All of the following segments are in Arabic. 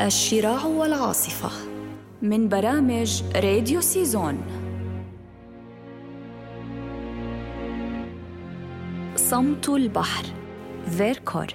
الشراع والعاصفة من برامج راديو سيزون. صمت البحر فيركور.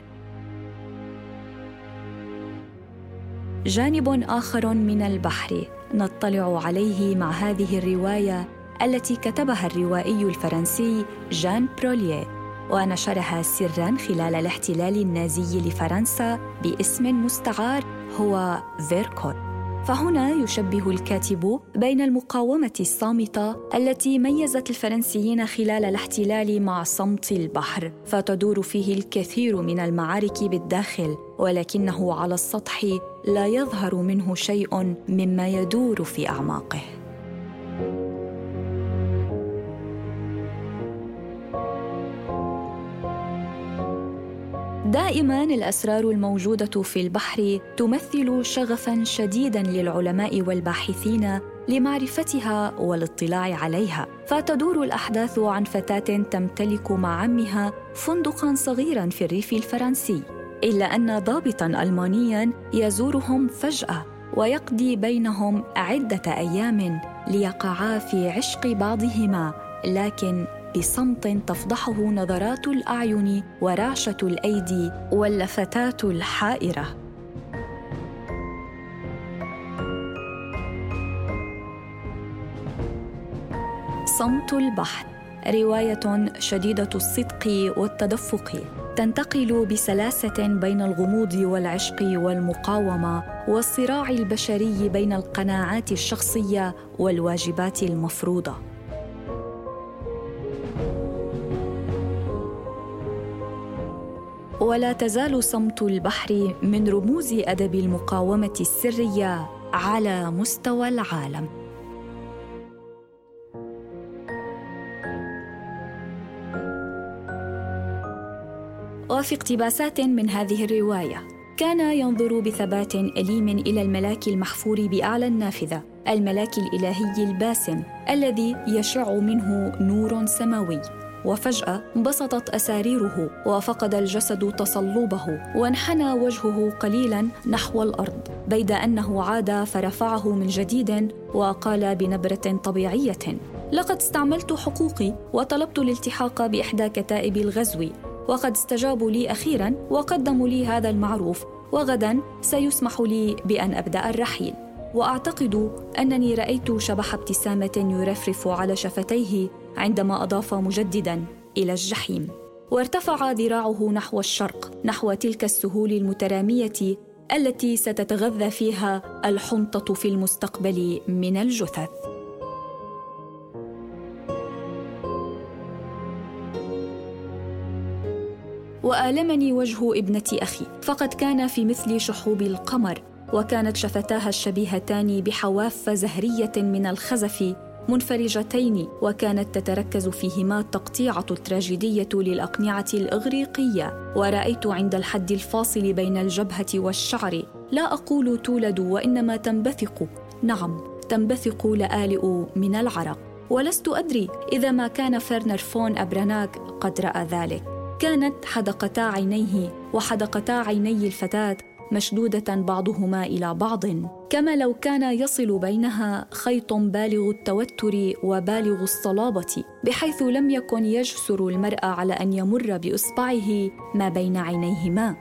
جانب آخر من البحر نطلع عليه مع هذه الرواية التي كتبها الروائي الفرنسي جان بروليه ونشرها سرا خلال الاحتلال النازي لفرنسا باسم مستعار هو فيركور فهنا يشبه الكاتب بين المقاومة الصامتة التي ميزت الفرنسيين خلال الاحتلال مع صمت البحر فتدور فيه الكثير من المعارك بالداخل ولكنه على السطح لا يظهر منه شيء مما يدور في أعماقه. دائما الأسرار الموجودة في البحر تمثل شغفا شديدا للعلماء والباحثين لمعرفتها والاطلاع عليها. فتدور الأحداث عن فتاة تمتلك مع عمها فندقا صغيرا في الريف الفرنسي إلا أن ضابطا المانيا يزورهم فجأة ويقضي بينهم عدة أيام ليقعا في عشق بعضهما لكن بصمت تفضحه نظرات الأعين ورعشة الأيدي واللفتات الحائرة. صمت البحر رواية شديدة الصدق والتدفق. تنتقل بسلاسة بين الغموض والعشق والمقاومة والصراع البشري بين القناعات الشخصية والواجبات المفروضة. ولا تزال صمت البحر من رموز أدب المقاومة السرية على مستوى العالم. وفي اقتباسات من هذه الرواية كان ينظر بثبات أليم إلى الملاك المحفور بأعلى النافذة الملاك الإلهي الباسم الذي يشع منه نور سماوي. وفجأة انبسطت أساريره وفقد الجسد تصلبه وانحنى وجهه قليلا نحو الأرض بيد أنه عاد فرفعه من جديد وقال بنبرة طبيعية لقد استعملت حقوقي وطلبت الالتحاق بإحدى كتائب الغزو وقد استجابوا لي أخيرا وقدموا لي هذا المعروف وغدا سيسمح لي بأن أبدأ الرحيل. وأعتقد أنني رأيت شبح ابتسامة يرفرف على شفتيه عندما أضاف مجددا إلى الجحيم. وارتفع ذراعه نحو الشرق نحو تلك السهول المترامية التي ستتغذى فيها الحنطة في المستقبل من الجثث. وآلمني وجه ابنة أخي فقد كان في مثل شحوب القمر وكانت شفتاها الشبيهتان بحواف زهرية من الخزف منفرجتين وكانت تتركز فيهما التقطيعة التراجيدية للأقنعة الإغريقية. ورأيت عند الحد الفاصل بين الجبهة والشعر لا أقول تولد وإنما تنبثق. نعم تنبثق لآلئ من العرق. ولست أدري إذا ما كان فرنر فون أبراناك قد رأى ذلك. كانت حدقتا عينيه وحدقتا عيني الفتاة مشدودة بعضهما إلى بعض. كما لو كان يصل بينها خيط بالغ التوتر وبالغ الصلابة بحيث لم يكن يجسر المرء على أن يمر بإصبعه ما بين عينيهما.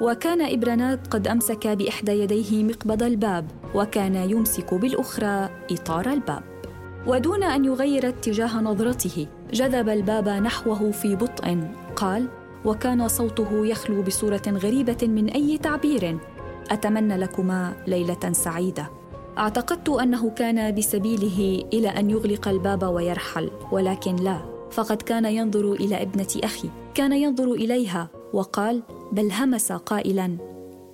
وكان إبرانات قد أمسك بإحدى يديه مقبض الباب وكان يمسك بالأخرى إطار الباب. ودون أن يغير اتجاه نظرته جذب الباب نحوه في بطء. قال وكان صوته يخلو بصورة غريبة من أي تعبير. أتمنى لكما ليلة سعيدة. أعتقدت أنه كان بسبيله إلى أن يغلق الباب ويرحل ولكن لا فقد كان ينظر إلى ابنة أخي. كان ينظر إليها وقال بل همس قائلا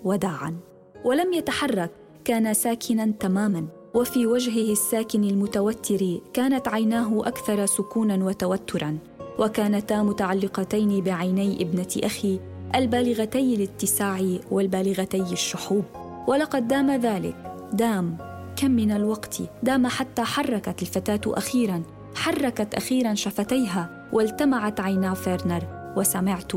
وداعا. ولم يتحرك كان ساكنا تماما. وفي وجهه الساكن المتوتر كانت عيناه أكثر سكونا وتوترا وكانتا متعلقتين بعيني ابنة أخي البالغتي الاتساع والبالغتي الشحوب. ولقد دام ذلك دام كم من الوقت دام حتى حركت الفتاة أخيرا حركت أخيرا شفتيها والتمعت عينا فيرنر وسمعت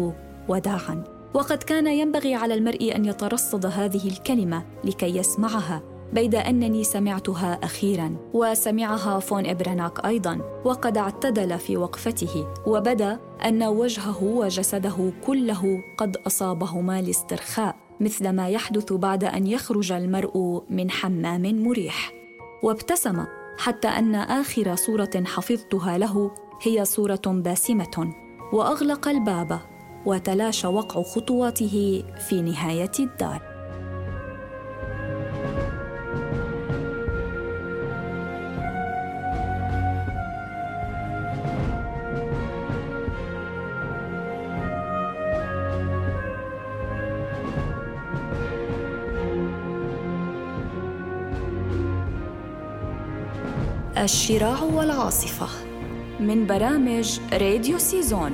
وداعا. وقد كان ينبغي على المرء أن يترصد هذه الكلمة لكي يسمعها. بيد أنني سمعتها أخيرا وسمعها فون ابرناك أيضا وقد اعتدل في وقفته وبدأ أن وجهه وجسده كله قد أصابهما الاسترخاء مثل ما يحدث بعد أن يخرج المرء من حمام مريح. وابتسم حتى أن آخر صورة حفظتها له هي صورة باسمة وأغلق الباب وتلاشى وقع خطواته في نهاية الدار. الشراع والعاصفة من برامج راديو سيزون.